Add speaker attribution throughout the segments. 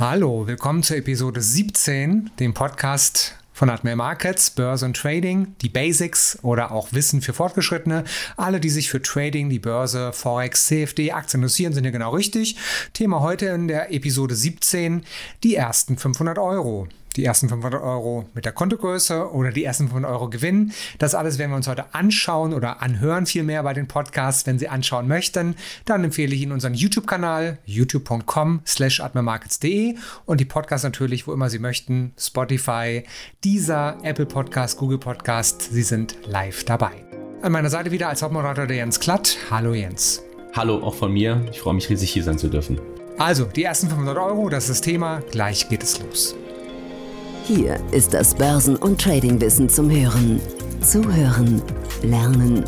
Speaker 1: Hallo, willkommen zur Episode 17, dem Podcast von Admiral Markets, Börse und Trading, die Basics oder auch Wissen für Fortgeschrittene. Alle, die sich für Trading, die Börse, Forex, CFD, Aktien interessieren, sind hier genau richtig. Thema heute in der Episode 17, die ersten 500 Euro die ersten 500 Euro mit der Kontogröße oder die ersten 500 Euro Gewinn. Das alles werden wir uns heute anschauen oder anhören vielmehr bei den Podcasts. Wenn Sie anschauen möchten, dann empfehle ich Ihnen unseren YouTube-Kanal youtube.com slash admirmarkets.de und die Podcasts natürlich, wo immer Sie möchten, Spotify, dieser Apple Podcast, Google Podcast. Sie sind live dabei. An meiner Seite wieder als Hauptmoderator der Jens Klatt. Hallo Jens.
Speaker 2: Hallo auch von mir. Ich freue mich riesig hier sein zu dürfen.
Speaker 1: Also, die ersten 500 Euro, das ist das Thema. Gleich geht es los.
Speaker 3: Hier ist das Börsen- und Tradingwissen zum Hören. Zuhören, lernen,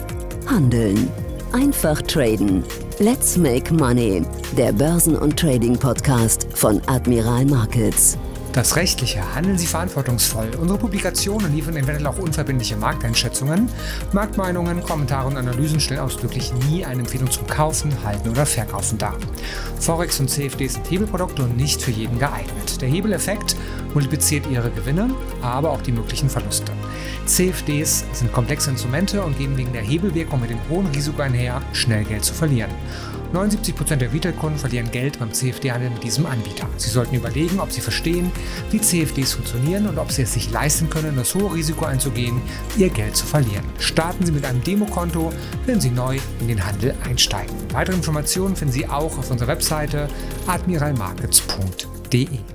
Speaker 3: handeln. Einfach traden. Let's make money. Der Börsen- und Trading-Podcast von Admiral Markets.
Speaker 1: Das Rechtliche handeln Sie verantwortungsvoll. Unsere Publikationen liefern eventuell auch unverbindliche Markteinschätzungen. Marktmeinungen, Kommentare und Analysen stellen ausdrücklich nie eine Empfehlung zum Kaufen, Halten oder Verkaufen dar. Forex und CFD sind Hebelprodukte und nicht für jeden geeignet. Der Hebeleffekt multipliziert Ihre Gewinne, aber auch die möglichen Verluste. CFDs sind komplexe Instrumente und gehen wegen der Hebelwirkung mit dem hohen Risiko einher, schnell Geld zu verlieren. 79% der Retail-Kunden verlieren Geld beim CFD-Handel mit diesem Anbieter. Sie sollten überlegen, ob sie verstehen, wie CFDs funktionieren und ob sie es sich leisten können, das hohe Risiko einzugehen, ihr Geld zu verlieren. Starten Sie mit einem Demokonto, wenn Sie neu in den Handel einsteigen. Weitere Informationen finden Sie auch auf unserer Webseite admiralmarkets.de.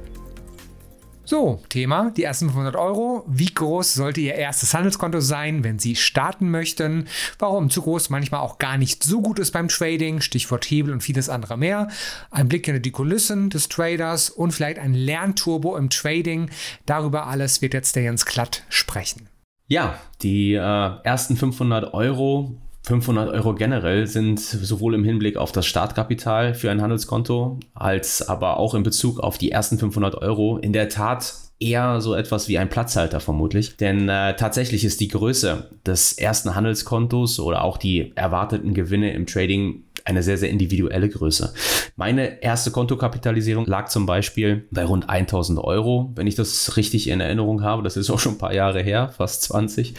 Speaker 1: So, Thema, die ersten 500 Euro. Wie groß sollte Ihr erstes Handelskonto sein, wenn Sie starten möchten? Warum zu groß manchmal auch gar nicht so gut ist beim Trading, Stichwort Hebel und vieles andere mehr. Ein Blick hinter die Kulissen des Traders und vielleicht ein Lernturbo im Trading. Darüber alles wird jetzt der Jens Klatt sprechen.
Speaker 2: Ja, die äh, ersten 500 Euro 500 Euro generell sind sowohl im Hinblick auf das Startkapital für ein Handelskonto als aber auch in Bezug auf die ersten 500 Euro in der Tat eher so etwas wie ein Platzhalter vermutlich. Denn äh, tatsächlich ist die Größe des ersten Handelskontos oder auch die erwarteten Gewinne im Trading eine sehr, sehr individuelle Größe. Meine erste Kontokapitalisierung lag zum Beispiel bei rund 1000 Euro, wenn ich das richtig in Erinnerung habe. Das ist auch schon ein paar Jahre her, fast 20.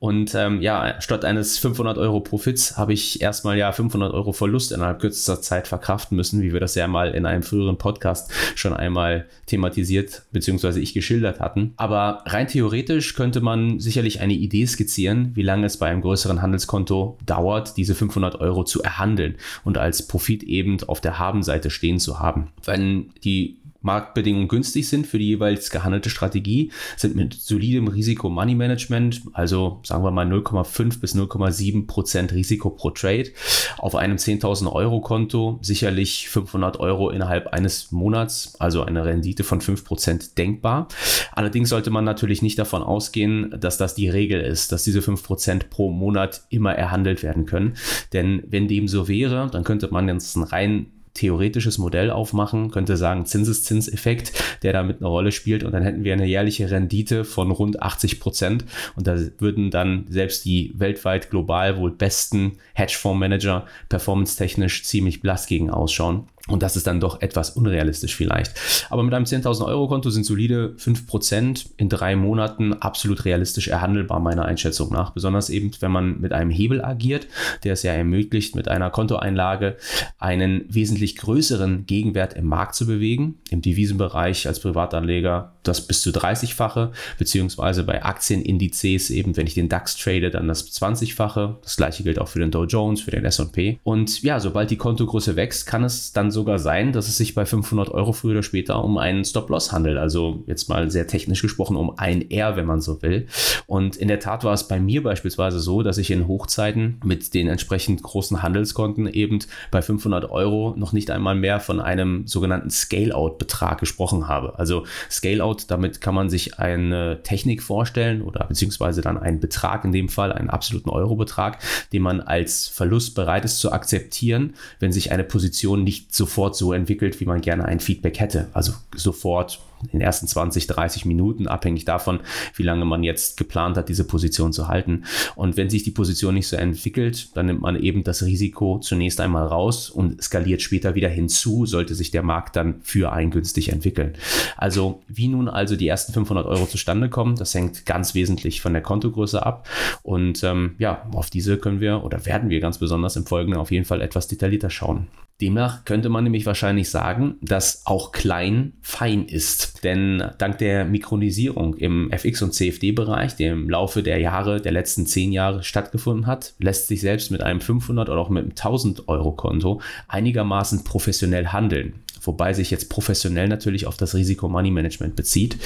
Speaker 2: Und ähm, ja, statt eines 500 Euro Profits habe ich erstmal ja 500 Euro Verlust innerhalb kürzester Zeit verkraften müssen, wie wir das ja mal in einem früheren Podcast schon einmal thematisiert bzw. ich geschildert hatten. Aber rein theoretisch könnte man sicherlich eine Idee skizzieren, wie lange es bei einem größeren Handelskonto dauert, diese 500 Euro zu erhandeln und als Profit eben auf der Habenseite stehen zu haben. Wenn die Marktbedingungen günstig sind für die jeweils gehandelte Strategie, sind mit solidem Risiko Money Management, also sagen wir mal 0,5 bis 0,7 Prozent Risiko pro Trade, auf einem 10.000 Euro Konto sicherlich 500 Euro innerhalb eines Monats, also eine Rendite von 5 Prozent denkbar. Allerdings sollte man natürlich nicht davon ausgehen, dass das die Regel ist, dass diese 5 Prozent pro Monat immer erhandelt werden können. Denn wenn dem so wäre, dann könnte man jetzt rein theoretisches Modell aufmachen, könnte sagen Zinseszinseffekt, der damit eine Rolle spielt und dann hätten wir eine jährliche Rendite von rund 80 Prozent und da würden dann selbst die weltweit global wohl besten Hedgefondsmanager performance-technisch ziemlich blass gegen ausschauen. Und das ist dann doch etwas unrealistisch vielleicht. Aber mit einem 10.000 Euro Konto sind solide 5% in drei Monaten absolut realistisch erhandelbar, meiner Einschätzung nach. Besonders eben, wenn man mit einem Hebel agiert, der es ja ermöglicht, mit einer Kontoeinlage einen wesentlich größeren Gegenwert im Markt zu bewegen. Im Devisenbereich als Privatanleger das bis zu 30-fache, beziehungsweise bei Aktienindizes eben, wenn ich den DAX trade, dann das 20-fache. Das gleiche gilt auch für den Dow Jones, für den S&P. Und ja, sobald die Kontogröße wächst, kann es dann sogar sein, dass es sich bei 500 Euro früher oder später um einen Stop-Loss handelt. Also jetzt mal sehr technisch gesprochen um ein R, wenn man so will. Und in der Tat war es bei mir beispielsweise so, dass ich in Hochzeiten mit den entsprechend großen Handelskonten eben bei 500 Euro noch nicht einmal mehr von einem sogenannten Scale-Out-Betrag gesprochen habe. Also Scale-Out, damit kann man sich eine Technik vorstellen oder beziehungsweise dann einen Betrag, in dem Fall einen absoluten Euro-Betrag, den man als Verlust bereit ist zu akzeptieren, wenn sich eine Position nicht so sofort so entwickelt, wie man gerne ein Feedback hätte. Also sofort in den ersten 20, 30 Minuten, abhängig davon, wie lange man jetzt geplant hat, diese Position zu halten. Und wenn sich die Position nicht so entwickelt, dann nimmt man eben das Risiko zunächst einmal raus und skaliert später wieder hinzu, sollte sich der Markt dann für einen günstig entwickeln. Also wie nun also die ersten 500 Euro zustande kommen, das hängt ganz wesentlich von der Kontogröße ab. Und ähm, ja, auf diese können wir oder werden wir ganz besonders im Folgenden auf jeden Fall etwas detaillierter schauen. Demnach könnte man nämlich wahrscheinlich sagen, dass auch klein fein ist. Denn dank der Mikronisierung im FX- und CFD-Bereich, der im Laufe der Jahre, der letzten zehn Jahre stattgefunden hat, lässt sich selbst mit einem 500 oder auch mit einem 1000 Euro Konto einigermaßen professionell handeln wobei sich jetzt professionell natürlich auf das Risiko Money Management bezieht.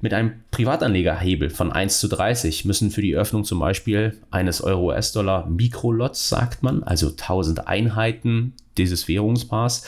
Speaker 2: Mit einem Privatanlegerhebel von 1 zu 30 müssen für die Öffnung zum Beispiel eines Euro-US-Dollar Mikrolots, sagt man, also 1000 Einheiten dieses Währungspaars,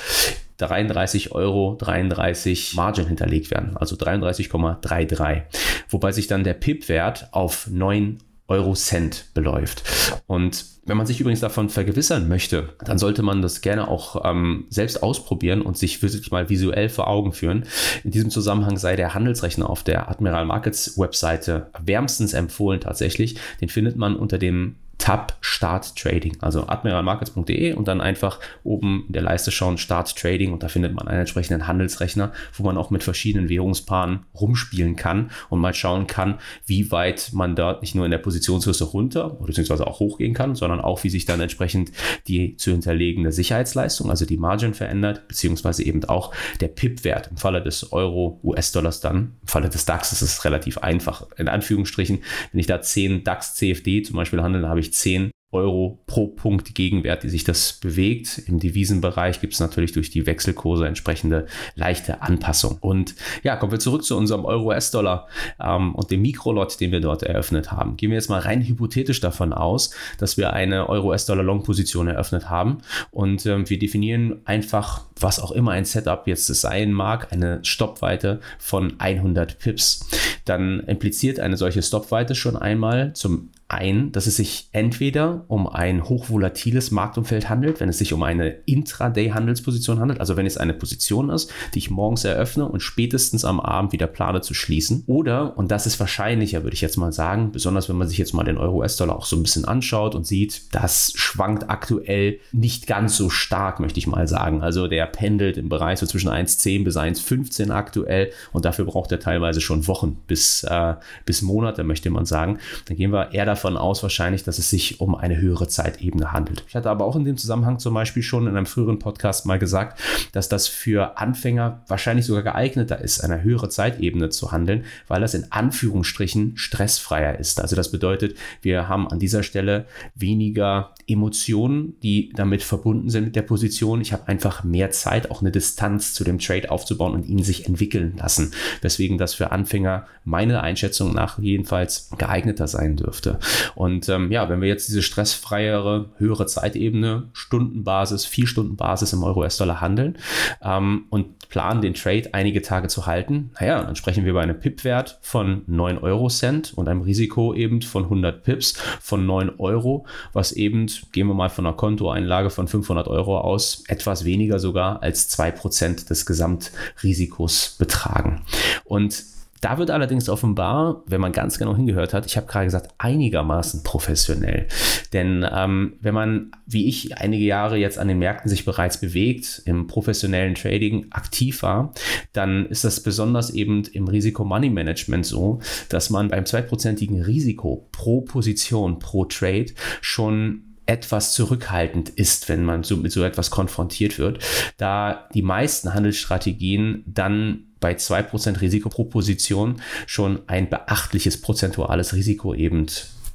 Speaker 2: 33 Euro 33 Margin hinterlegt werden, also 33,33. Wobei sich dann der PIP-Wert auf 9 Euro Cent beläuft. Und wenn man sich übrigens davon vergewissern möchte, dann sollte man das gerne auch ähm, selbst ausprobieren und sich wirklich mal visuell vor Augen führen. In diesem Zusammenhang sei der Handelsrechner auf der Admiral Markets Webseite wärmstens empfohlen tatsächlich. Den findet man unter dem Tab Start Trading, also admiralmarkets.de und dann einfach oben in der Leiste schauen Start Trading. Und da findet man einen entsprechenden Handelsrechner, wo man auch mit verschiedenen Währungspaaren rumspielen kann und mal schauen kann, wie weit man dort nicht nur in der Positionsgröße runter oder auch hochgehen kann, sondern auch wie sich dann entsprechend die zu hinterlegende Sicherheitsleistung, also die Margin verändert, beziehungsweise eben auch der PIP-Wert im Falle des Euro, US-Dollars dann, im Falle des DAX ist es relativ einfach, in Anführungsstrichen, wenn ich da 10 DAX CFD zum Beispiel handle, habe ich 10 Euro pro Punkt Gegenwert, die sich das bewegt. Im Devisenbereich gibt es natürlich durch die Wechselkurse entsprechende leichte Anpassung. Und ja, kommen wir zurück zu unserem Euro-US-Dollar ähm, und dem Mikrolot, den wir dort eröffnet haben. Gehen wir jetzt mal rein hypothetisch davon aus, dass wir eine Euro-US-Dollar-Long-Position eröffnet haben und ähm, wir definieren einfach, was auch immer ein Setup jetzt sein mag, eine Stoppweite von 100 Pips. Dann impliziert eine solche Stoppweite schon einmal zum ein, dass es sich entweder um ein hochvolatiles Marktumfeld handelt, wenn es sich um eine Intraday-Handelsposition handelt, also wenn es eine Position ist, die ich morgens eröffne und spätestens am Abend wieder plane zu schließen. Oder, und das ist wahrscheinlicher, würde ich jetzt mal sagen, besonders wenn man sich jetzt mal den Euro-US-Dollar auch so ein bisschen anschaut und sieht, das schwankt aktuell nicht ganz so stark, möchte ich mal sagen. Also der pendelt im Bereich so zwischen 1,10 bis 1,15 aktuell und dafür braucht er teilweise schon Wochen bis, äh, bis Monate, möchte man sagen. Dann gehen wir eher davon davon aus wahrscheinlich, dass es sich um eine höhere Zeitebene handelt. Ich hatte aber auch in dem Zusammenhang zum Beispiel schon in einem früheren Podcast mal gesagt, dass das für Anfänger wahrscheinlich sogar geeigneter ist, eine höhere Zeitebene zu handeln, weil das in Anführungsstrichen stressfreier ist. Also das bedeutet, wir haben an dieser Stelle weniger Emotionen, die damit verbunden sind mit der Position. Ich habe einfach mehr Zeit, auch eine Distanz zu dem Trade aufzubauen und ihn sich entwickeln lassen. Weswegen das für Anfänger meiner Einschätzung nach jedenfalls geeigneter sein dürfte. Und ähm, ja, wenn wir jetzt diese stressfreiere, höhere Zeitebene, Stundenbasis, vier Stunden Basis im Euro-US-Dollar handeln ähm, und planen, den Trade einige Tage zu halten, naja, dann sprechen wir über einen PIP-Wert von 9 Euro Cent und einem Risiko eben von 100 Pips von 9 Euro, was eben, gehen wir mal von einer Kontoeinlage von 500 Euro aus, etwas weniger sogar als 2% des Gesamtrisikos betragen. Und da wird allerdings offenbar, wenn man ganz genau hingehört hat, ich habe gerade gesagt, einigermaßen professionell. Denn ähm, wenn man, wie ich, einige Jahre jetzt an den Märkten sich bereits bewegt, im professionellen Trading aktiv war, dann ist das besonders eben im Risiko-Money-Management so, dass man beim zweiprozentigen Risiko pro Position, pro Trade schon etwas zurückhaltend ist, wenn man so mit so etwas konfrontiert wird, da die meisten Handelsstrategien dann bei 2% Risiko pro Position schon ein beachtliches prozentuales Risiko eben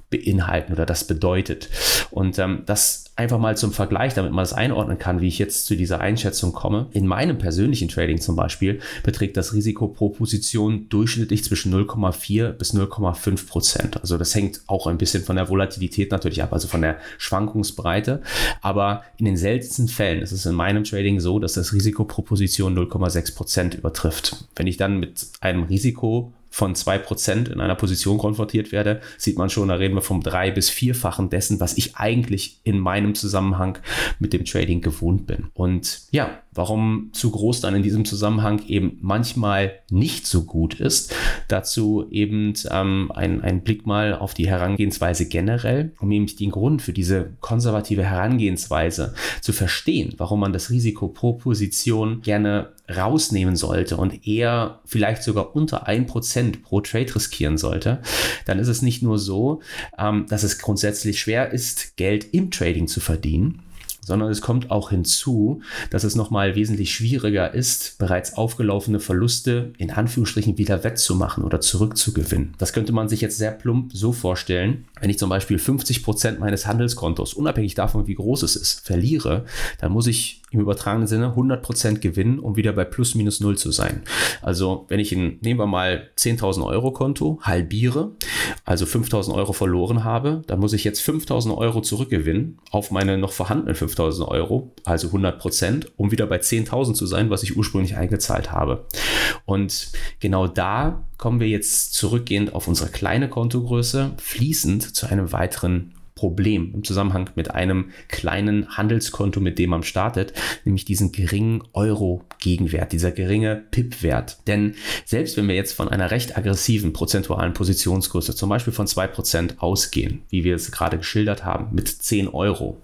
Speaker 2: beinhalten oder das bedeutet. Und ähm, das einfach mal zum Vergleich, damit man das einordnen kann, wie ich jetzt zu dieser Einschätzung komme. In meinem persönlichen Trading zum Beispiel beträgt das Risiko pro Position durchschnittlich zwischen 0,4 bis 0,5 Prozent. Also das hängt auch ein bisschen von der Volatilität natürlich ab, also von der Schwankungsbreite. Aber in den seltensten Fällen ist es in meinem Trading so, dass das Risiko pro Position 0,6 Prozent übertrifft. Wenn ich dann mit einem Risiko von 2% in einer Position konfrontiert werde, sieht man schon, da reden wir vom drei- bis vierfachen dessen, was ich eigentlich in meinem Zusammenhang mit dem Trading gewohnt bin. Und ja, Warum zu groß dann in diesem Zusammenhang eben manchmal nicht so gut ist. Dazu eben ähm, ein, ein Blick mal auf die Herangehensweise generell, um nämlich den Grund für diese konservative Herangehensweise zu verstehen, warum man das Risiko pro Position gerne rausnehmen sollte und eher vielleicht sogar unter 1% pro Trade riskieren sollte, dann ist es nicht nur so, ähm, dass es grundsätzlich schwer ist, Geld im Trading zu verdienen, sondern es kommt auch hinzu, dass es nochmal wesentlich schwieriger ist, bereits aufgelaufene Verluste in Anführungsstrichen wieder wettzumachen oder zurückzugewinnen. Das könnte man sich jetzt sehr plump so vorstellen. Wenn ich zum Beispiel 50 Prozent meines Handelskontos, unabhängig davon, wie groß es ist, verliere, dann muss ich im übertragenen Sinne 100% gewinnen, um wieder bei plus minus null zu sein. Also wenn ich in, nehmen wir mal 10.000 Euro Konto, halbiere, also 5.000 Euro verloren habe, dann muss ich jetzt 5.000 Euro zurückgewinnen auf meine noch vorhandenen 5.000 Euro, also 100%, um wieder bei 10.000 zu sein, was ich ursprünglich eingezahlt habe. Und genau da kommen wir jetzt zurückgehend auf unsere kleine Kontogröße fließend zu einem weiteren Problem im Zusammenhang mit einem kleinen Handelskonto, mit dem man startet, nämlich diesen geringen Euro-Gegenwert, dieser geringe PIP-Wert. Denn selbst wenn wir jetzt von einer recht aggressiven prozentualen Positionsgröße, zum Beispiel von 2% ausgehen, wie wir es gerade geschildert haben, mit 10 Euro,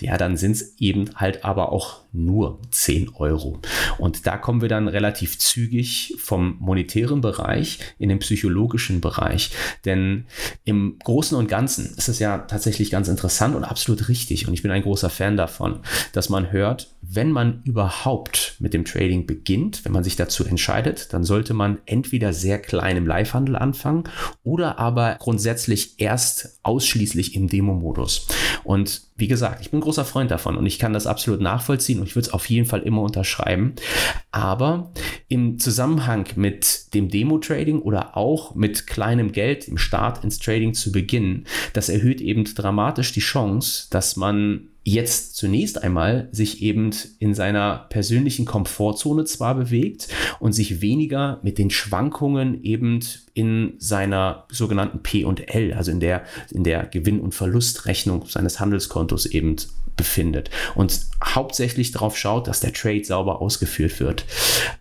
Speaker 2: ja, dann sind es eben halt aber auch nur 10 Euro. Und da kommen wir dann relativ zügig vom monetären Bereich in den psychologischen Bereich. Denn im Großen und Ganzen ist es ja tatsächlich ganz interessant und absolut richtig. Und ich bin ein großer Fan davon, dass man hört, wenn man überhaupt mit dem Trading beginnt, wenn man sich dazu entscheidet, dann sollte man entweder sehr klein im Live-Handel anfangen oder aber grundsätzlich erst ausschließlich im Demo-Modus. Und wie gesagt, ich bin großer Freund davon und ich kann das absolut nachvollziehen und ich würde es auf jeden Fall immer unterschreiben. Aber im Zusammenhang mit dem Demo-Trading oder auch mit kleinem Geld im Start ins Trading zu beginnen, das erhöht eben dramatisch die Chance, dass man jetzt zunächst einmal sich eben in seiner persönlichen Komfortzone zwar bewegt und sich weniger mit den Schwankungen eben in seiner sogenannten P und L, also in der, in der Gewinn- und Verlustrechnung seines Handelskontos eben befindet und hauptsächlich darauf schaut, dass der Trade sauber ausgeführt wird.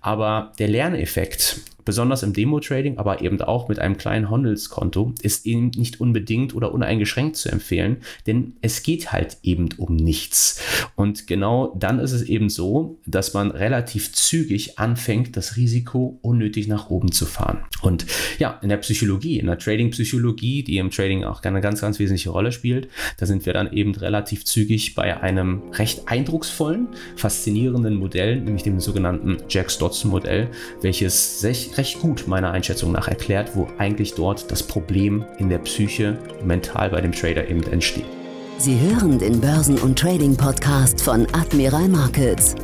Speaker 2: Aber der Lerneffekt besonders im Demo-Trading, aber eben auch mit einem kleinen Handelskonto, ist eben nicht unbedingt oder uneingeschränkt zu empfehlen, denn es geht halt eben um nichts. Und genau dann ist es eben so, dass man relativ zügig anfängt, das Risiko unnötig nach oben zu fahren. Und ja, in der Psychologie, in der Trading-Psychologie, die im Trading auch eine ganz, ganz wesentliche Rolle spielt, da sind wir dann eben relativ zügig bei einem recht eindrucksvollen, faszinierenden Modell, nämlich dem sogenannten Jack-Dodson-Modell, welches sich recht gut meiner Einschätzung nach erklärt, wo eigentlich dort das Problem in der Psyche mental bei dem Trader eben entsteht.
Speaker 3: Sie hören den Börsen- und Trading-Podcast von Admiral Markets.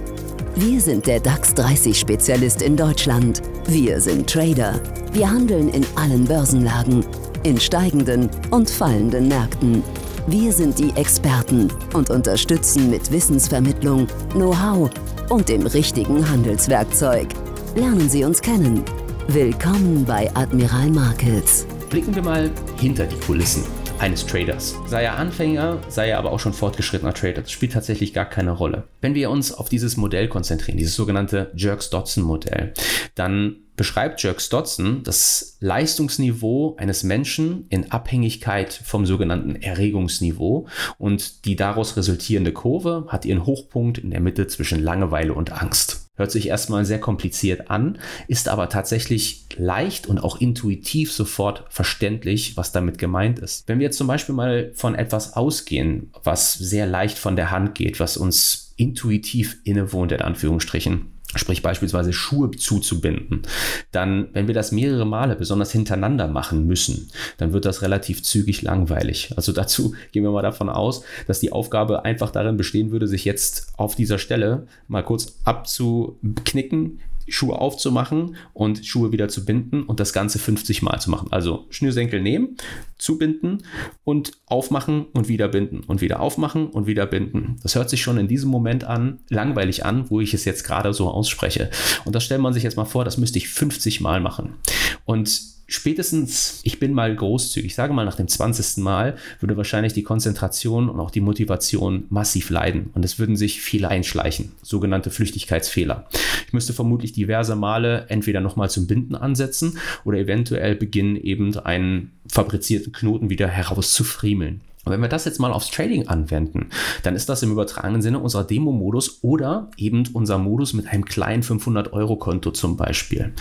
Speaker 3: Wir sind der DAX 30-Spezialist in Deutschland. Wir sind Trader. Wir handeln in allen Börsenlagen, in steigenden und fallenden Märkten. Wir sind die Experten und unterstützen mit Wissensvermittlung, Know-how und dem richtigen Handelswerkzeug. Lernen Sie uns kennen. Willkommen bei Admiral Markets.
Speaker 2: Blicken wir mal hinter die Kulissen eines Traders. Sei er Anfänger, sei er aber auch schon fortgeschrittener Trader. Das spielt tatsächlich gar keine Rolle. Wenn wir uns auf dieses Modell konzentrieren, dieses sogenannte Jerks-Dodson-Modell, dann beschreibt Jerks Dodson das Leistungsniveau eines Menschen in Abhängigkeit vom sogenannten Erregungsniveau und die daraus resultierende Kurve hat ihren Hochpunkt in der Mitte zwischen Langeweile und Angst. Hört sich erstmal sehr kompliziert an, ist aber tatsächlich leicht und auch intuitiv sofort verständlich, was damit gemeint ist. Wenn wir jetzt zum Beispiel mal von etwas ausgehen, was sehr leicht von der Hand geht, was uns intuitiv innewohnt, in Anführungsstrichen, sprich beispielsweise Schuhe zuzubinden, dann, wenn wir das mehrere Male besonders hintereinander machen müssen, dann wird das relativ zügig langweilig. Also dazu gehen wir mal davon aus, dass die Aufgabe einfach darin bestehen würde, sich jetzt auf dieser Stelle mal kurz abzuknicken, Schuhe aufzumachen und Schuhe wieder zu binden und das Ganze 50 Mal zu machen. Also Schnürsenkel nehmen, zubinden und aufmachen und wieder binden und wieder aufmachen und wieder binden. Das hört sich schon in diesem Moment an, langweilig an, wo ich es jetzt gerade so ausspreche. Und das stellt man sich jetzt mal vor, das müsste ich 50 Mal machen. Und spätestens, ich bin mal großzügig, ich sage mal nach dem 20. Mal, würde wahrscheinlich die Konzentration und auch die Motivation massiv leiden und es würden sich Fehler einschleichen, sogenannte Flüchtigkeitsfehler. Ich müsste vermutlich diverse Male entweder nochmal zum Binden ansetzen oder eventuell beginnen, eben einen fabrizierten Knoten wieder herauszufriemeln. Und wenn wir das jetzt mal aufs Trading anwenden, dann ist das im übertragenen Sinne unser Demo-Modus oder eben unser Modus mit einem kleinen 500-Euro-Konto zum Beispiel.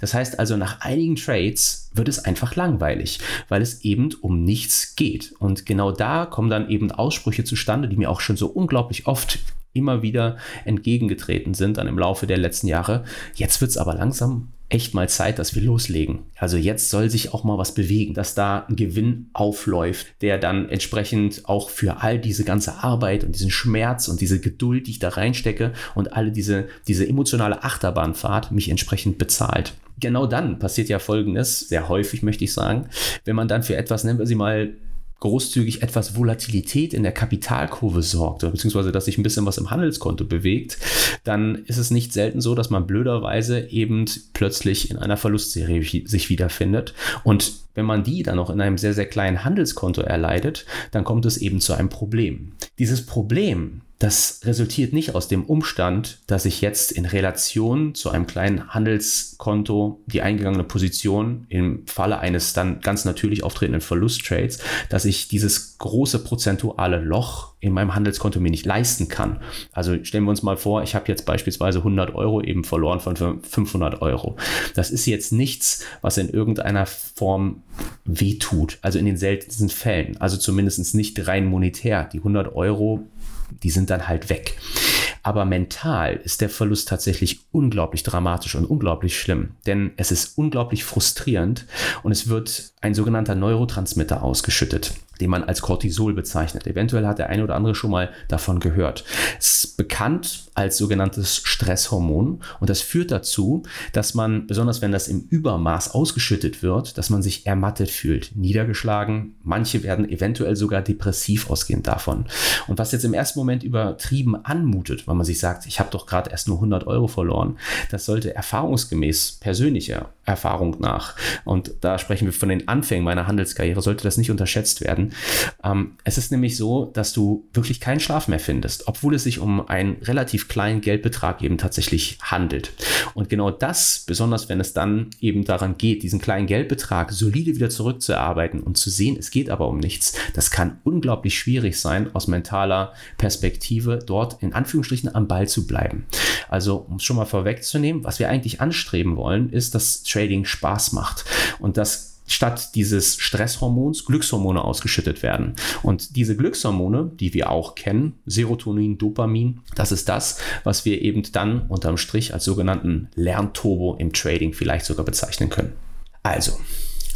Speaker 2: Das heißt also, nach einigen Trades wird es einfach langweilig, weil es eben um nichts geht. Und genau da kommen dann eben Aussprüche zustande, die mir auch schon so unglaublich oft immer wieder entgegengetreten sind dann im Laufe der letzten Jahre. Jetzt wird es aber langsam echt mal Zeit, dass wir loslegen. Also jetzt soll sich auch mal was bewegen, dass da ein Gewinn aufläuft, der dann entsprechend auch für all diese ganze Arbeit und diesen Schmerz und diese Geduld, die ich da reinstecke und alle diese, diese emotionale Achterbahnfahrt mich entsprechend bezahlt. Genau dann passiert ja Folgendes, sehr häufig möchte ich sagen, wenn man dann für etwas, nennen wir sie mal großzügig etwas Volatilität in der Kapitalkurve sorgt, beziehungsweise dass sich ein bisschen was im Handelskonto bewegt, dann ist es nicht selten so, dass man blöderweise eben plötzlich in einer Verlustserie sich wiederfindet. Und wenn man die dann noch in einem sehr, sehr kleinen Handelskonto erleidet, dann kommt es eben zu einem Problem. Dieses Problem das resultiert nicht aus dem Umstand, dass ich jetzt in Relation zu einem kleinen Handelskonto die eingegangene Position im Falle eines dann ganz natürlich auftretenden Verlusttrades, dass ich dieses große prozentuale Loch in meinem Handelskonto mir nicht leisten kann. Also stellen wir uns mal vor, ich habe jetzt beispielsweise 100 Euro eben verloren von 500 Euro. Das ist jetzt nichts, was in irgendeiner Form wehtut. Also in den seltensten Fällen. Also zumindest nicht rein monetär. Die 100 Euro die sind dann halt weg. Aber mental ist der Verlust tatsächlich unglaublich dramatisch und unglaublich schlimm, denn es ist unglaublich frustrierend und es wird ein sogenannter Neurotransmitter ausgeschüttet den man als Cortisol bezeichnet. Eventuell hat der eine oder andere schon mal davon gehört. Es ist bekannt als sogenanntes Stresshormon und das führt dazu, dass man, besonders wenn das im Übermaß ausgeschüttet wird, dass man sich ermattet fühlt, niedergeschlagen. Manche werden eventuell sogar depressiv ausgehend davon. Und was jetzt im ersten Moment übertrieben anmutet, weil man sich sagt, ich habe doch gerade erst nur 100 Euro verloren, das sollte erfahrungsgemäß persönlicher Erfahrung nach, und da sprechen wir von den Anfängen meiner Handelskarriere, sollte das nicht unterschätzt werden ähm, es ist nämlich so, dass du wirklich keinen Schlaf mehr findest, obwohl es sich um einen relativ kleinen Geldbetrag eben tatsächlich handelt. Und genau das, besonders wenn es dann eben daran geht, diesen kleinen Geldbetrag solide wieder zurückzuarbeiten und zu sehen, es geht aber um nichts, das kann unglaublich schwierig sein, aus mentaler Perspektive dort in Anführungsstrichen am Ball zu bleiben. Also, um es schon mal vorwegzunehmen, was wir eigentlich anstreben wollen, ist, dass Trading Spaß macht. Und das statt dieses Stresshormons Glückshormone ausgeschüttet werden. Und diese Glückshormone, die wir auch kennen, Serotonin, Dopamin, das ist das, was wir eben dann unterm Strich als sogenannten Lernturbo im Trading vielleicht sogar bezeichnen können. Also,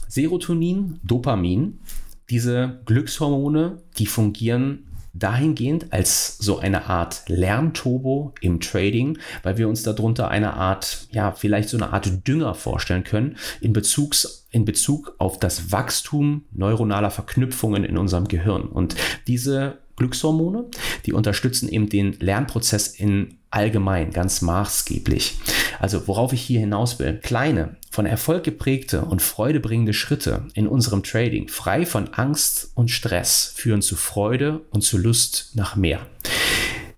Speaker 2: Serotonin, Dopamin, diese Glückshormone, die fungieren dahingehend als so eine Art Lernturbo im Trading, weil wir uns darunter eine Art, ja, vielleicht so eine Art Dünger vorstellen können in Bezug, in Bezug auf das Wachstum neuronaler Verknüpfungen in unserem Gehirn. Und diese Glückshormone, die unterstützen eben den Lernprozess in allgemein, ganz maßgeblich. Also worauf ich hier hinaus will, kleine, von Erfolg geprägte und freudebringende Schritte in unserem Trading, frei von Angst und Stress, führen zu Freude und zu Lust nach mehr.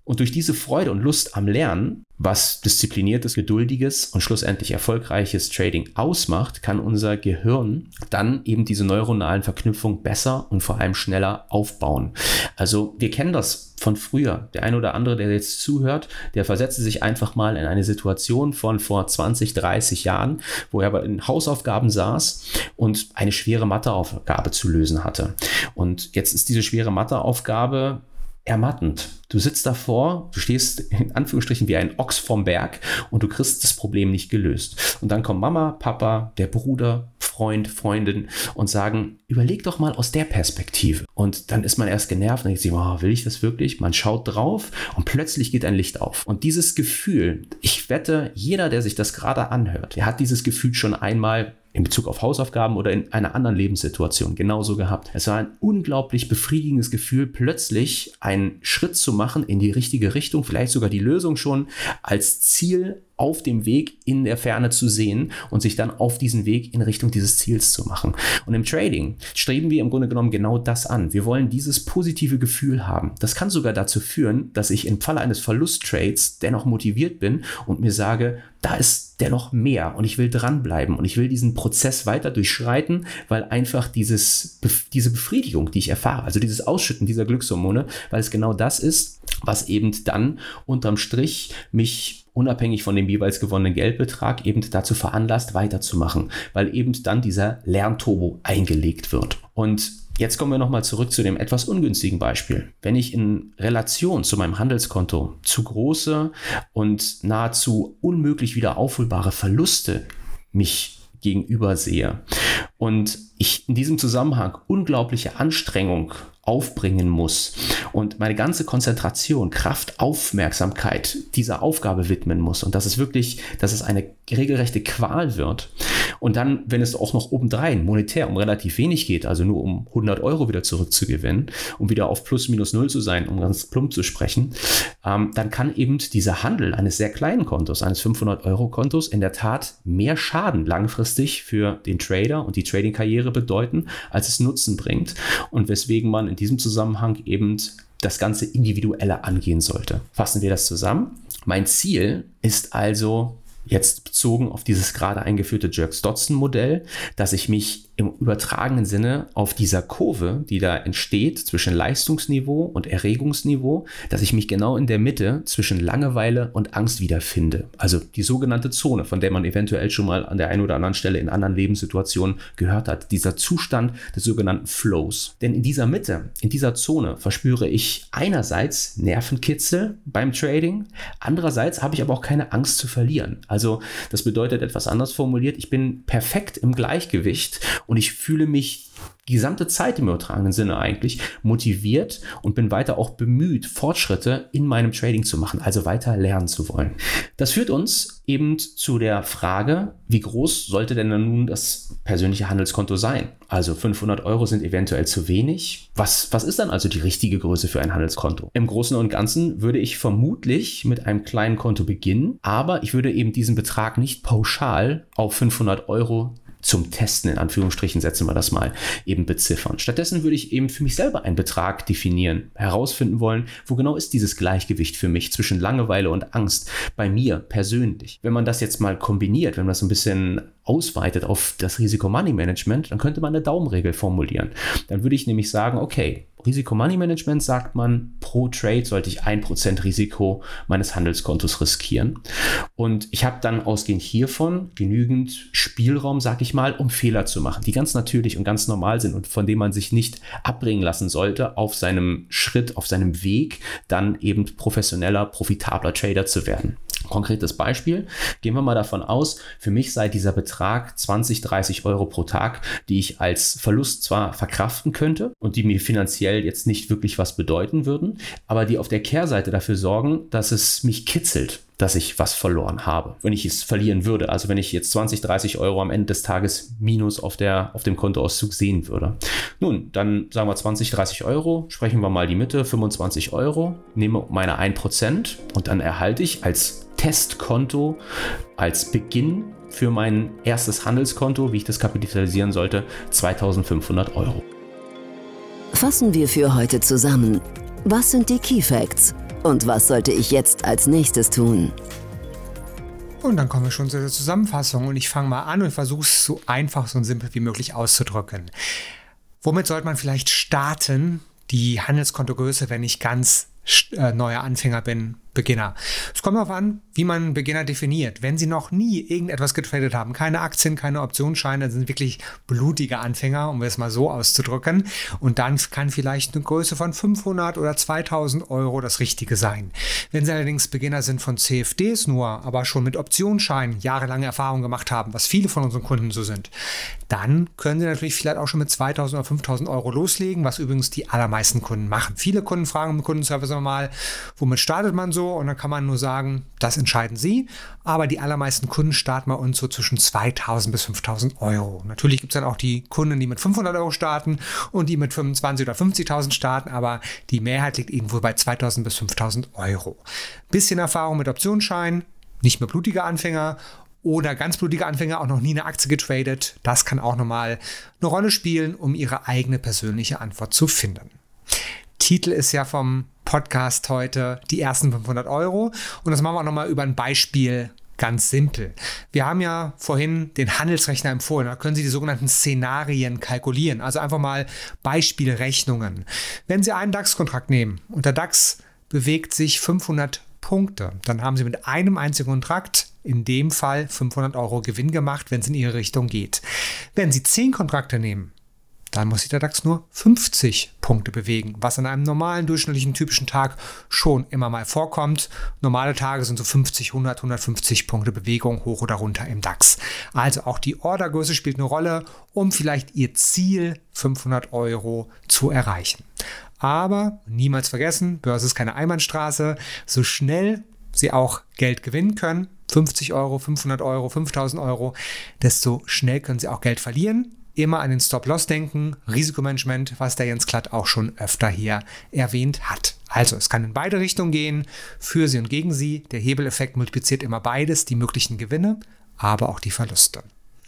Speaker 2: Und durch diese Freude und Lust am Lernen, was diszipliniertes, geduldiges und schlussendlich erfolgreiches Trading ausmacht, kann unser Gehirn dann eben diese neuronalen Verknüpfungen besser und vor allem schneller aufbauen. Also wir kennen das von früher. Der eine oder andere, der jetzt zuhört, der versetzte sich einfach mal in eine Situation von vor 20, 30 Jahren, wo er bei den Hausaufgaben saß und eine schwere Matheaufgabe zu lösen hatte. Und jetzt ist diese schwere Matheaufgabe ermattend. Du sitzt davor, du stehst in Anführungsstrichen wie ein Ochs vom Berg und du kriegst das Problem nicht gelöst. Und dann kommen Mama, Papa, der Bruder, Freund, Freundin und sagen, überleg doch mal aus der Perspektive. Und dann ist man erst genervt und denkt sich, oh, will ich das wirklich? Man schaut drauf und plötzlich geht ein Licht auf. Und dieses Gefühl, ich wette, jeder, der sich das gerade anhört, der hat dieses Gefühl schon einmal in Bezug auf Hausaufgaben oder in einer anderen Lebenssituation genauso gehabt. Es war ein unglaublich befriedigendes Gefühl, plötzlich einen Schritt zu machen in die richtige Richtung, vielleicht sogar die Lösung schon als Ziel auf dem Weg in der Ferne zu sehen und sich dann auf diesen Weg in Richtung dieses Ziels zu machen. Und im Trading streben wir im Grunde genommen genau das an. Wir wollen dieses positive Gefühl haben. Das kann sogar dazu führen, dass ich im Falle eines Verlusttrades dennoch motiviert bin und mir sage, da ist dennoch mehr und ich will dranbleiben und ich will diesen Prozess weiter durchschreiten, weil einfach dieses, diese Befriedigung, die ich erfahre, also dieses Ausschütten dieser Glückshormone, weil es genau das ist, was eben dann unterm Strich mich unabhängig von dem jeweils gewonnenen Geldbetrag eben dazu veranlasst, weiterzumachen, weil eben dann dieser Lernturbo eingelegt wird. Und Jetzt kommen wir nochmal zurück zu dem etwas ungünstigen Beispiel. Wenn ich in Relation zu meinem Handelskonto zu große und nahezu unmöglich wieder aufholbare Verluste mich gegenüber sehe und ich in diesem Zusammenhang unglaubliche Anstrengung aufbringen muss. Und meine ganze Konzentration, Kraft, Aufmerksamkeit dieser Aufgabe widmen muss. Und dass es wirklich, dass es eine regelrechte Qual wird. Und dann, wenn es auch noch obendrein monetär um relativ wenig geht, also nur um 100 Euro wieder zurückzugewinnen, um wieder auf plus minus null zu sein, um ganz plump zu sprechen, ähm, dann kann eben dieser Handel eines sehr kleinen Kontos, eines 500 Euro Kontos in der Tat mehr Schaden langfristig für den Trader und die Trading-Karriere bedeuten, als es Nutzen bringt und weswegen man in diesem Zusammenhang eben das Ganze individueller angehen sollte. Fassen wir das zusammen. Mein Ziel ist also, jetzt bezogen auf dieses gerade eingeführte Jerks-Dodson-Modell, dass ich mich im übertragenen Sinne auf dieser Kurve, die da entsteht zwischen Leistungsniveau und Erregungsniveau, dass ich mich genau in der Mitte zwischen Langeweile und Angst wiederfinde. Also die sogenannte Zone, von der man eventuell schon mal an der einen oder anderen Stelle in anderen Lebenssituationen gehört hat. Dieser Zustand des sogenannten Flows. Denn in dieser Mitte, in dieser Zone verspüre ich einerseits Nervenkitzel beim Trading, andererseits habe ich aber auch keine Angst zu verlieren. Also das bedeutet etwas anders formuliert, ich bin perfekt im Gleichgewicht und ich fühle mich die gesamte Zeit im übertragenen Sinne eigentlich motiviert und bin weiter auch bemüht, Fortschritte in meinem Trading zu machen, also weiter lernen zu wollen. Das führt uns eben zu der Frage, wie groß sollte denn nun das persönliche Handelskonto sein? Also 500 Euro sind eventuell zu wenig. Was, was ist dann also die richtige Größe für ein Handelskonto? Im Großen und Ganzen würde ich vermutlich mit einem kleinen Konto beginnen, aber ich würde eben diesen Betrag nicht pauschal auf 500 Euro zum Testen, in Anführungsstrichen setzen wir das mal, eben beziffern. Stattdessen würde ich eben für mich selber einen Betrag definieren, herausfinden wollen, wo genau ist dieses Gleichgewicht für mich zwischen Langeweile und Angst bei mir persönlich. Wenn man das jetzt mal kombiniert, wenn man das ein bisschen ausweitet auf das Risiko-Money-Management, dann könnte man eine Daumenregel formulieren. Dann würde ich nämlich sagen, okay, Risiko-Money-Management sagt man, pro Trade sollte ich 1% Risiko meines Handelskontos riskieren. Und ich habe dann ausgehend hiervon genügend Spielraum, sag ich mal, um Fehler zu machen, die ganz natürlich und ganz normal sind und von denen man sich nicht abbringen lassen sollte, auf seinem Schritt, auf seinem Weg, dann eben professioneller, profitabler Trader zu werden. Konkretes Beispiel. Gehen wir mal davon aus, für mich sei dieser Betrag 20, 30 Euro pro Tag, die ich als Verlust zwar verkraften könnte und die mir finanziell jetzt nicht wirklich was bedeuten würden, aber die auf der Kehrseite dafür sorgen, dass es mich kitzelt dass ich was verloren habe, wenn ich es verlieren würde. Also wenn ich jetzt 20, 30 Euro am Ende des Tages minus auf, der, auf dem Kontoauszug sehen würde. Nun, dann sagen wir 20, 30 Euro, sprechen wir mal die Mitte, 25 Euro, nehme meine 1% und dann erhalte ich als Testkonto, als Beginn für mein erstes Handelskonto, wie ich das kapitalisieren sollte, 2500 Euro.
Speaker 3: Fassen wir für heute zusammen. Was sind die Key Facts? Und was sollte ich jetzt als nächstes tun?
Speaker 1: Und dann kommen wir schon zu der Zusammenfassung und ich fange mal an und versuche es so einfach, so simpel wie möglich auszudrücken. Womit sollte man vielleicht starten, die Handelskontogröße, wenn ich ganz äh, neuer Anfänger bin, Beginner. Es kommt darauf an, wie man Beginner definiert. Wenn Sie noch nie irgendetwas getradet haben, keine Aktien, keine Optionsscheine, sind wirklich blutige Anfänger, um es mal so auszudrücken. Und dann kann vielleicht eine Größe von 500 oder 2000 Euro das Richtige sein. Wenn Sie allerdings Beginner sind von CFDs nur, aber schon mit Optionsscheinen jahrelange Erfahrung gemacht haben, was viele von unseren Kunden so sind, dann können Sie natürlich vielleicht auch schon mit 2000 oder 5000 Euro loslegen, was übrigens die allermeisten Kunden machen. Viele Kunden fragen im Kundenservice mal, womit startet man so? und dann kann man nur sagen, das entscheiden Sie. Aber die allermeisten Kunden starten bei uns so zwischen 2000 bis 5000 Euro. Natürlich gibt es dann auch die Kunden, die mit 500 Euro starten und die mit 25 oder 50.000 starten, aber die Mehrheit liegt irgendwo bei 2000 bis 5000 Euro. Bisschen Erfahrung mit Optionsscheinen, nicht mehr blutiger Anfänger oder ganz blutiger Anfänger auch noch nie eine Aktie getradet. Das kann auch nochmal eine Rolle spielen, um ihre eigene persönliche Antwort zu finden. Titel ist ja vom Podcast heute die ersten 500 Euro und das machen wir nochmal über ein Beispiel ganz simpel. Wir haben ja vorhin den Handelsrechner empfohlen. Da können Sie die sogenannten Szenarien kalkulieren. Also einfach mal Beispielrechnungen. Wenn Sie einen DAX-Kontrakt nehmen und der DAX bewegt sich 500 Punkte, dann haben Sie mit einem einzigen Kontrakt in dem Fall 500 Euro Gewinn gemacht, wenn es in Ihre Richtung geht. Wenn Sie 10 Kontrakte nehmen, dann muss sich der DAX nur 50 Punkte bewegen, was an einem normalen, durchschnittlichen, typischen Tag schon immer mal vorkommt. Normale Tage sind so 50, 100, 150 Punkte Bewegung hoch oder runter im DAX. Also auch die Ordergröße spielt eine Rolle, um vielleicht Ihr Ziel 500 Euro zu erreichen. Aber niemals vergessen, Börse ist keine Einbahnstraße. So schnell Sie auch Geld gewinnen können, 50 Euro, 500 Euro, 5000 Euro, desto schnell können Sie auch Geld verlieren immer an den Stop-Loss denken, Risikomanagement, was der Jens Klatt auch schon öfter hier erwähnt hat. Also, es kann in beide Richtungen gehen, für Sie und gegen Sie. Der Hebeleffekt multipliziert immer beides, die möglichen Gewinne, aber auch die Verluste.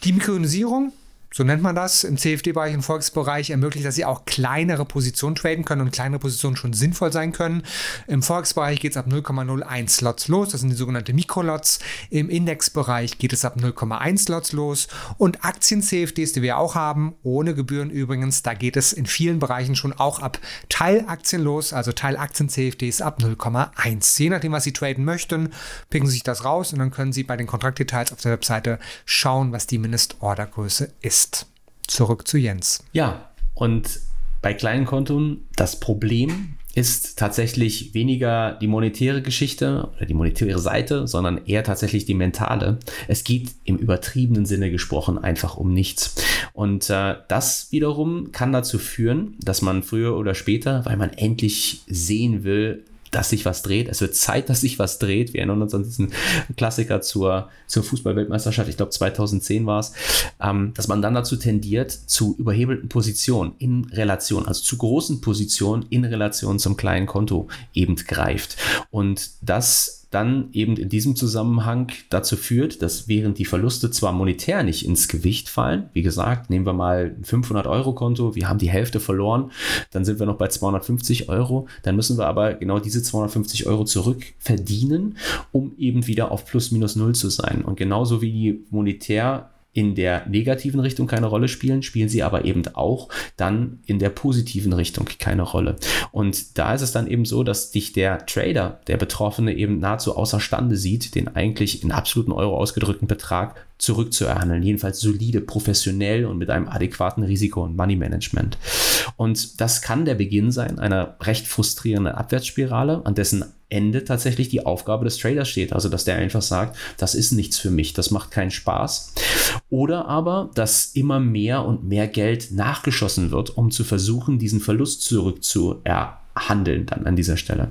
Speaker 1: Die Mikronisierung so nennt man das im CFD-Bereich, im Volksbereich, ermöglicht, dass sie auch kleinere Positionen traden können und kleinere Positionen schon sinnvoll sein können. Im Volksbereich geht es ab 0,01 Slots los, das sind die sogenannten Mikrolots. Im Indexbereich geht es ab 0,1 Slots los und Aktien-CFDs, die wir auch haben, ohne Gebühren übrigens, da geht es in vielen Bereichen schon auch ab Teilaktien los, also Teilaktien-CFDs ab 0,1. Je nachdem, was Sie traden möchten, picken Sie sich das raus und dann können Sie bei den Kontraktdetails auf der Webseite schauen, was die Mindestordergröße ist ist. Zurück zu Jens.
Speaker 2: Ja, und bei kleinen Konten das Problem ist tatsächlich weniger die monetäre Geschichte oder die monetäre Seite, sondern eher tatsächlich die mentale. Es geht im übertriebenen Sinne gesprochen einfach um nichts. Und äh, das wiederum kann dazu führen, dass man früher oder später, weil man endlich sehen will, dass sich was dreht. Es wird Zeit, dass sich was dreht. Wir erinnern uns an diesen Klassiker zur, zur Fußballweltmeisterschaft, ich glaube 2010 war es, ähm, dass man dann dazu tendiert, zu überhebelten Positionen in Relation, also zu großen Positionen in Relation zum kleinen Konto eben greift. Und das dann eben in diesem Zusammenhang dazu führt, dass während die Verluste zwar monetär nicht ins Gewicht fallen, wie gesagt, nehmen wir mal ein 500 Euro Konto, wir haben die Hälfte verloren, dann sind wir noch bei 250 Euro, dann müssen wir aber genau diese 250 Euro zurückverdienen, um eben wieder auf plus minus null zu sein. Und genauso wie die monetär in der negativen Richtung keine Rolle spielen, spielen sie aber eben auch dann in der positiven Richtung keine Rolle. Und da ist es dann eben so, dass dich der Trader, der Betroffene eben nahezu außerstande sieht, den eigentlich in absoluten Euro ausgedrückten Betrag zurückzuerhandeln. Jedenfalls solide, professionell und mit einem adäquaten Risiko- und Money-Management. Und das kann der Beginn sein einer recht frustrierenden Abwärtsspirale, an dessen Ende tatsächlich die Aufgabe des Traders steht. Also, dass der einfach sagt, das ist nichts für mich, das macht keinen Spaß. Oder aber, dass immer mehr und mehr Geld nachgeschossen wird, um zu versuchen, diesen Verlust zurückzuerhandeln dann an dieser Stelle.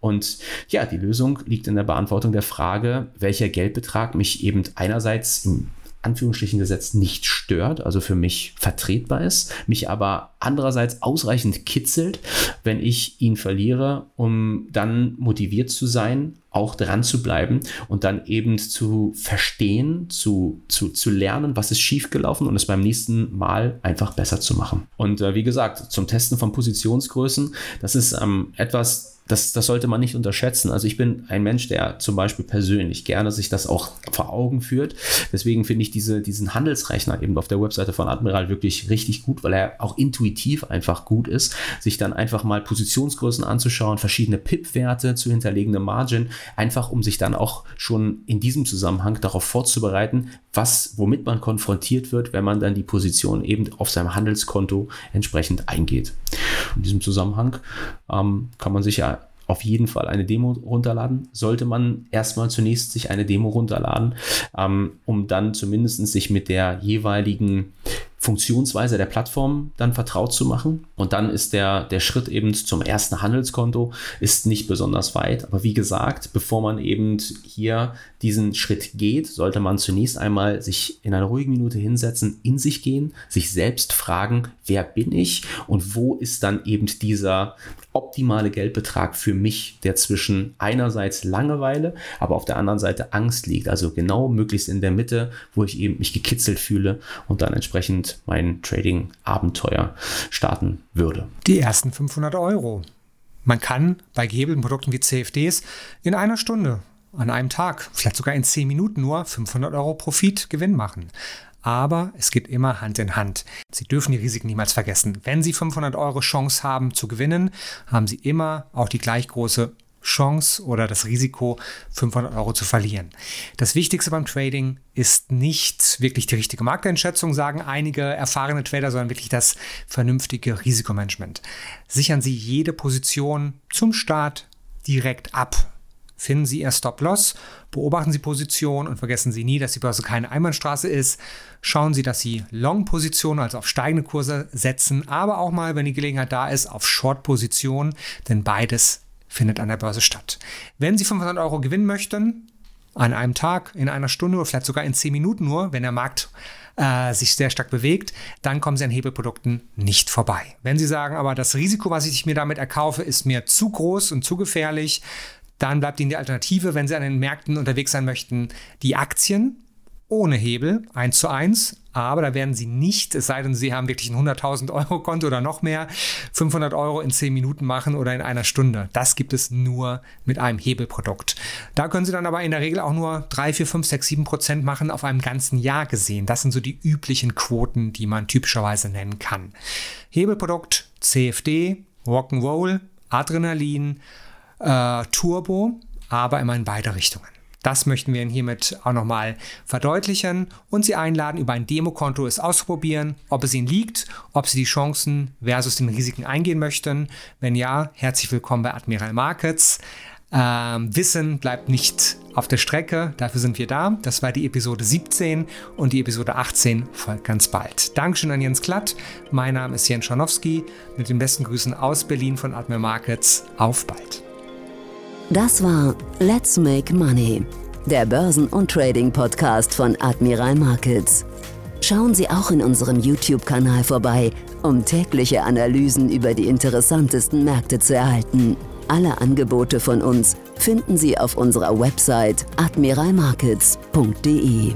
Speaker 2: Und ja, die Lösung liegt in der Beantwortung der Frage, welcher Geldbetrag mich eben einerseits im Anführungsstrichen gesetzt nicht stört, also für mich vertretbar ist, mich aber andererseits ausreichend kitzelt, wenn ich ihn verliere, um dann motiviert zu sein, auch dran zu bleiben und dann eben zu verstehen, zu, zu, zu lernen, was ist schiefgelaufen und es beim nächsten Mal einfach besser zu machen. Und äh, wie gesagt, zum Testen von Positionsgrößen, das ist ähm, etwas, das, das sollte man nicht unterschätzen. Also ich bin ein Mensch, der zum Beispiel persönlich gerne sich das auch vor Augen führt. Deswegen finde ich diese, diesen Handelsrechner eben auf der Webseite von Admiral wirklich richtig gut, weil er auch intuitiv einfach gut ist, sich dann einfach mal Positionsgrößen anzuschauen, verschiedene PIP-Werte zu hinterlegende Margin, einfach um sich dann auch schon in diesem Zusammenhang darauf vorzubereiten, was, womit man konfrontiert wird, wenn man dann die Position eben auf seinem Handelskonto entsprechend eingeht. In diesem Zusammenhang ähm, kann man sich ja auf jeden Fall eine Demo runterladen. Sollte man erstmal zunächst sich eine Demo runterladen, ähm, um dann zumindest sich mit der jeweiligen Funktionsweise der Plattform dann vertraut zu machen. Und dann ist der, der Schritt eben zum ersten Handelskonto ist nicht besonders weit. Aber wie gesagt, bevor man eben hier diesen Schritt geht, sollte man zunächst einmal sich in einer ruhigen Minute hinsetzen, in sich gehen, sich selbst fragen, wer bin ich und wo ist dann eben dieser optimale Geldbetrag für mich, der zwischen einerseits Langeweile, aber auf der anderen Seite Angst liegt. Also genau möglichst in der Mitte, wo ich eben mich gekitzelt fühle und dann entsprechend mein Trading-Abenteuer starten würde.
Speaker 1: Die ersten 500 Euro. Man kann bei gehebelten Produkten wie CFDs in einer Stunde, an einem Tag, vielleicht sogar in 10 Minuten nur 500 Euro Profit Gewinn machen aber es geht immer Hand in Hand. Sie dürfen die Risiken niemals vergessen. Wenn Sie 500 Euro Chance haben zu gewinnen, haben Sie immer auch die gleich große Chance oder das Risiko, 500 Euro zu verlieren. Das Wichtigste beim Trading ist nicht wirklich die richtige Markteinschätzung, sagen einige erfahrene Trader, sondern wirklich das vernünftige Risikomanagement. Sichern Sie jede Position zum Start direkt ab. Finden Sie Ihr Stop-Loss, beobachten Sie Positionen und vergessen Sie nie, dass die Börse keine Einbahnstraße ist. Schauen Sie, dass Sie Long-Positionen, also auf steigende Kurse setzen, aber auch mal, wenn die Gelegenheit da ist, auf Short-Positionen, denn beides findet an der Börse statt. Wenn Sie 500 Euro gewinnen möchten, an einem Tag, in einer Stunde oder vielleicht sogar in 10 Minuten nur, wenn der Markt äh, sich sehr stark bewegt, dann kommen Sie an Hebelprodukten nicht vorbei. Wenn Sie sagen, aber das Risiko, was ich mir damit erkaufe, ist mir zu groß und zu gefährlich, dann bleibt Ihnen die Alternative, wenn Sie an den Märkten unterwegs sein möchten, die Aktien ohne Hebel, 1 zu 1. Aber da werden Sie nicht, es sei denn, Sie haben wirklich ein 100.000 Euro Konto oder noch mehr, 500 Euro in 10 Minuten machen oder in einer Stunde. Das gibt es nur mit einem Hebelprodukt. Da können Sie dann aber in der Regel auch nur 3, 4, 5, 6, 7 Prozent machen auf einem ganzen Jahr gesehen. Das sind so die üblichen Quoten, die man typischerweise nennen kann. Hebelprodukt, CFD, Rock'n'Roll, Adrenalin, äh, Turbo, aber immer in beide Richtungen. Das möchten wir Ihnen hiermit auch nochmal verdeutlichen und Sie einladen, über ein Demokonto es auszuprobieren, ob es Ihnen liegt, ob Sie die Chancen versus den Risiken eingehen möchten. Wenn ja, herzlich willkommen bei Admiral Markets. Ähm, Wissen bleibt nicht auf der Strecke, dafür sind wir da. Das war die Episode 17 und die Episode 18 folgt ganz bald. Dankeschön an Jens Klatt. Mein Name ist Jens Scharnowski. Mit den besten Grüßen aus Berlin von Admiral Markets. Auf bald.
Speaker 3: Das war Let's Make Money, der Börsen- und Trading-Podcast von Admiral Markets. Schauen Sie auch in unserem YouTube-Kanal vorbei, um tägliche Analysen über die interessantesten Märkte zu erhalten. Alle Angebote von uns finden Sie auf unserer Website admiralmarkets.de.